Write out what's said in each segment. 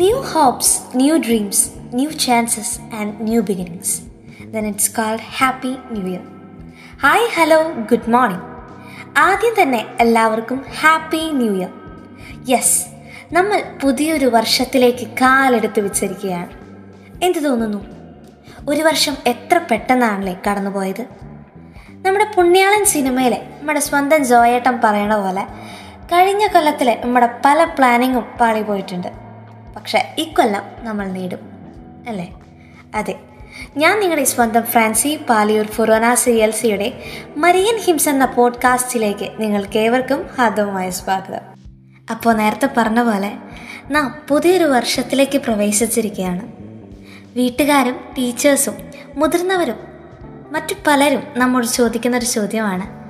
New hopes, new dreams, new chances, and new beginnings. Then it's called Happy New Year. Hi hello good morning ആദ്യം തന്നെ എല്ലാവർക്കും happy new year yes നമ്മൾ പുതിയൊരു വർഷത്തിലേക്ക് കാലെടുത്ത് വെച്ചിരിക്കുകയാണ്. എന്ത് തോന്നുന്നു? ഒരു വർഷം എത്ര പെട്ടെന്നാണല്ലേ കടന്നുപോയത്? നമ്മുടെ പുണ്യാളൻ സിനിമയിലെ നമ്മുടെ സ്വന്തം ജോയേട്ടൻ പറയണ പോലെ കഴിഞ്ഞ കൊല്ലത്തിലെ നമ്മുടെ പല പ്ലാനിങ്ങും പാളി പോയിട്ടുണ്ട് പക്ഷെ ഇക്കൊല്ലം നമ്മൾ നേടും അല്ലേ? അതെ. ഞാൻ നിങ്ങളുടെ സ്വന്തം Francy Palayur forane C L സിയുടെ മരിയൻ ഹിംസ് എന്ന പോഡ്കാസ്റ്റിലേക്ക് നിങ്ങൾക്ക് ഏവർക്കും ഹാർദവുമായ സ്വാഗതം. അപ്പോൾ നേരത്തെ പറഞ്ഞ പോലെ നാം പുതിയൊരു വർഷത്തിലേക്ക് പ്രവേശിച്ചിരിക്കുകയാണ്. വീട്ടുകാരും ടീച്ചേഴ്സും മുതിർന്നവരും മറ്റു പലരും നമ്മോട് ചോദിക്കുന്ന ഒരു ചോദ്യമാണ്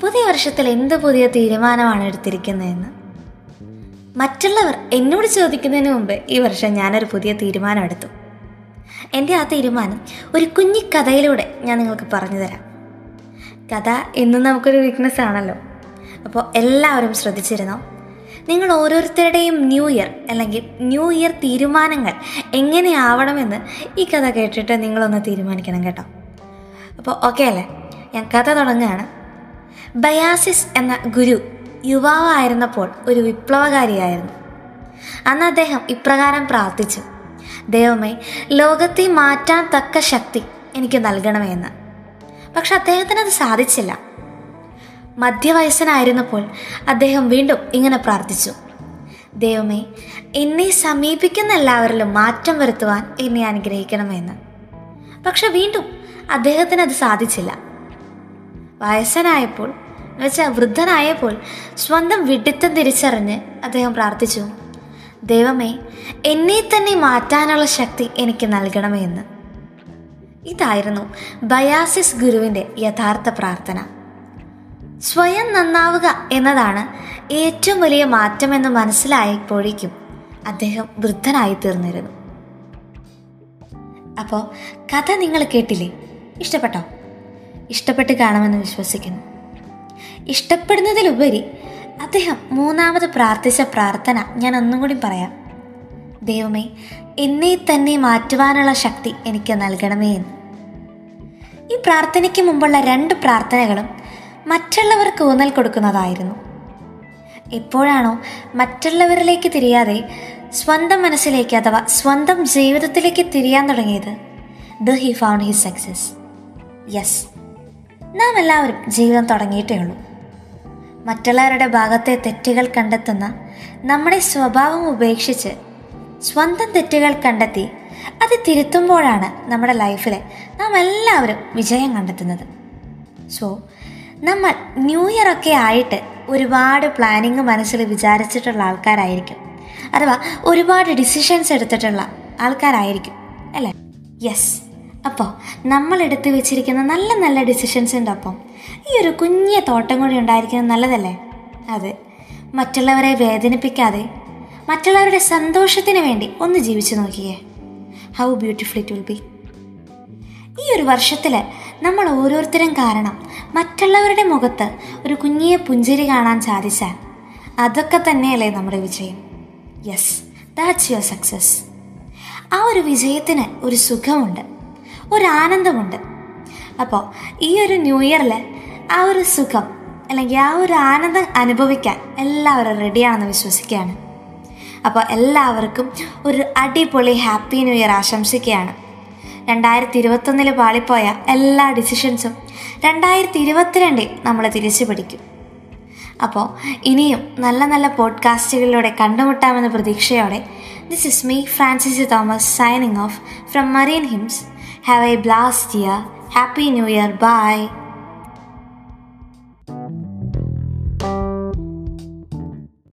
പുതിയ വർഷത്തിൽ എന്ത് പുതിയ തീരുമാനമാണ് എടുത്തിരിക്കുന്നതെന്ന്? മറ്റുള്ളവർ എന്നോട് ചോദിക്കുന്നതിന് മുമ്പ് ഈ വർഷം ഞാനൊരു പുതിയ തീരുമാനം എടുത്തു. എന്റെ ആ തീരുമാനം ഒരു കുഞ്ഞി കഥയിലൂടെ ഞാൻ നിങ്ങൾക്ക് പറഞ്ഞു തരാം. കഥ എന്നും നമുക്കൊരു വീക്ക്നെസ് ആണല്ലോ. അപ്പോൾ എല്ലാവരും ശ്രദ്ധിച്ചിരുന്നോ? നിങ്ങൾ ഓരോരുത്തരുടെയും ന്യൂ ഇയർ അല്ലെങ്കിൽ ന്യൂ ഇയർ തീരുമാനങ്ങൾ എങ്ങനെയാവണമെന്ന് ഈ കഥ കേട്ടിട്ട് നിങ്ങളൊന്ന് തീരുമാനിക്കണം കേട്ടോ. അപ്പോൾ ഓക്കെ അല്ലേ? ഞാൻ കഥ തുടങ്ങുകയാണ്. ബയാസിസ് എന്ന ഗുരു യുവാവായിരുന്നപ്പോൾ ഒരു വിപ്ലവകാരിയായിരുന്നു. അന്ന് അദ്ദേഹം ഇപ്രകാരം പ്രാർത്ഥിച്ചു ദൈവമേ ലോകത്തെ മാറ്റാൻ തക്ക ശക്തി എനിക്ക് നൽകണമേ എന്ന് പക്ഷെ അദ്ദേഹത്തിന് അത് സാധിച്ചില്ല. മധ്യവയസ്സനായിരുന്നപ്പോൾ അദ്ദേഹം വീണ്ടും ഇങ്ങനെ പ്രാർത്ഥിച്ചു ദൈവമേ എന്നെ സമീപിക്കുന്ന എല്ലാവരിലും മാറ്റം വരുത്തുവാൻ എന്നെ അനുഗ്രഹിക്കണമെന്ന് പക്ഷെ വീണ്ടും അദ്ദേഹത്തിന് അത് സാധിച്ചില്ല. വയസ്സനായപ്പോൾ എന്നുവെച്ചാൽ വൃദ്ധനായപ്പോൾ സ്വന്തം വിഡിത്തം തിരിച്ചറിഞ്ഞ് അദ്ദേഹം പ്രാർത്ഥിച്ചു ദൈവമേ എന്നെ തന്നെ മാറ്റാനുള്ള ശക്തി എനിക്ക് നൽകണമേ എന്ന്. ഇതായിരുന്നു ബയാസിസ് ഗുരുവിന്റെ യഥാർത്ഥ പ്രാർത്ഥന. സ്വയം നന്നാവുക എന്നതാണ് ഏറ്റവും വലിയ മാറ്റമെന്ന് മനസ്സിലായപ്പോഴേക്കും അദ്ദേഹം വൃദ്ധനായി തീർന്നിരുന്നു. അപ്പോൾ കഥ നിങ്ങൾ കേട്ടില്ലേ? ഇഷ്ടപ്പെട്ടോ? ഇഷ്ടപ്പെട്ട് കാണുമെന്ന് വിശ്വസിക്കുന്നു. ഇഷ്ടപ്പെടുന്നതിലുപരി അദ്ദേഹം മൂന്നാമത് പ്രാർത്ഥിച്ച പ്രാർത്ഥന ഞാൻ ഒന്നും കൂടി പറയാം. ദൈവമേ എന്നെ തന്നെ മാറ്റുവാനുള്ള ശക്തി എനിക്ക് നൽകണമേ എന്ന്. ഈ പ്രാർത്ഥനയ്ക്ക് മുമ്പുള്ള രണ്ട് പ്രാർത്ഥനകളും മറ്റുള്ളവർക്ക് ഊന്നൽ കൊടുക്കുന്നതായിരുന്നു. എപ്പോഴാണോ മറ്റുള്ളവരിലേക്ക് തിരിയാതെ സ്വന്തം മനസ്സിലേക്ക് അഥവാ സ്വന്തം ജീവിതത്തിലേക്ക് തിരിയാൻ തുടങ്ങിയത് the he found his success. Yes. നാം എല്ലാവരും ജീവിതം തുടങ്ങിയിട്ടേ ഉള്ളൂ. മറ്റുള്ളവരുടെ ഭാഗത്തെ തെറ്റുകൾ കണ്ടെത്തുന്ന നമ്മുടെ സ്വഭാവം ഉപേക്ഷിച്ച് സ്വന്തം തെറ്റുകൾ കണ്ടെത്തി അത് തിരുത്തുമ്പോഴാണ് നമ്മുടെ ലൈഫിൽ നാം എല്ലാവരും വിജയം കണ്ടെത്തുന്നത്. സോ നമ്മൾ ന്യൂ ഇയർ ഒക്കെ ആയിട്ട് ഒരുപാട് പ്ലാനിങ് മനസ്സിൽ വിചാരിച്ചിട്ടുള്ള ആൾക്കാരായിരിക്കും. അഥവാ ഒരുപാട് ഡിസിഷൻസ് എടുത്തിട്ടുള്ള ആൾക്കാരായിരിക്കും അല്ലേ? യെസ് അപ്പോൾ നമ്മൾ എടുത്തു വെച്ചിരിക്കുന്ന നല്ല നല്ല ഡിസിഷൻസിന്റെ ഒപ്പം ഈ ഒരു കുഞ്ഞ തോട്ടം കൂടി ഉണ്ടായിരിക്കുന്നത് നല്ലതല്ലേ? അത്. മറ്റുള്ളവരെ വേദനിപ്പിക്കാതെ മറ്റുള്ളവരുടെ സന്തോഷത്തിന് വേണ്ടി ഒന്ന് ജീവിച്ചു നോക്കിയേ. How beautiful it will be ഈ ഒരു വർഷത്തിൽ നമ്മൾ ഓരോരുത്തരും കാരണം മറ്റുള്ളവരുടെ മുഖത്ത് ഒരു കുഞ്ഞിയെ പുഞ്ചിരി കാണാൻ സാധിച്ചാൽ അതൊക്കെ തന്നെയല്ലേ നമ്മുടെ വിജയം. യെസ് ദാറ്റ്സ് യുവർ സക്സസ് ആ ഒരു വിജയത്തിന് ഒരു സുഖമുണ്ട്. ഒരു ആനന്ദമുണ്ട് അപ്പോൾ ഈ ഒരു ന്യൂ ഇയറിൽ ആ ഒരു സുഖം അല്ലെങ്കിൽ ആ ഒരു ആനന്ദം അനുഭവിക്കാൻ എല്ലാവരും റെഡിയാണെന്ന് വിശ്വസിക്കുകയാണ്. അപ്പോൾ എല്ലാവർക്കും ഒരു അടിപൊളി ഹാപ്പി ന്യൂ ഇയർ ആശംസിക്കുകയാണ്. രണ്ടായിരത്തി ഇരുപത്തൊന്നിൽ പാളിപ്പോയ എല്ലാ ഡിസിഷൻസും രണ്ടായിരത്തി ഇരുപത്തിരണ്ടിൽ നമ്മൾ തിരിച്ചു പിടിക്കും അപ്പോൾ ഇനിയും നല്ല നല്ല പോഡ്കാസ്റ്റുകളിലൂടെ കണ്ടുമുട്ടാമെന്ന പ്രതീക്ഷയോടെ this is me Francis Thomas signing off from Marian hymns Have a blast year. Happy New Year. Bye.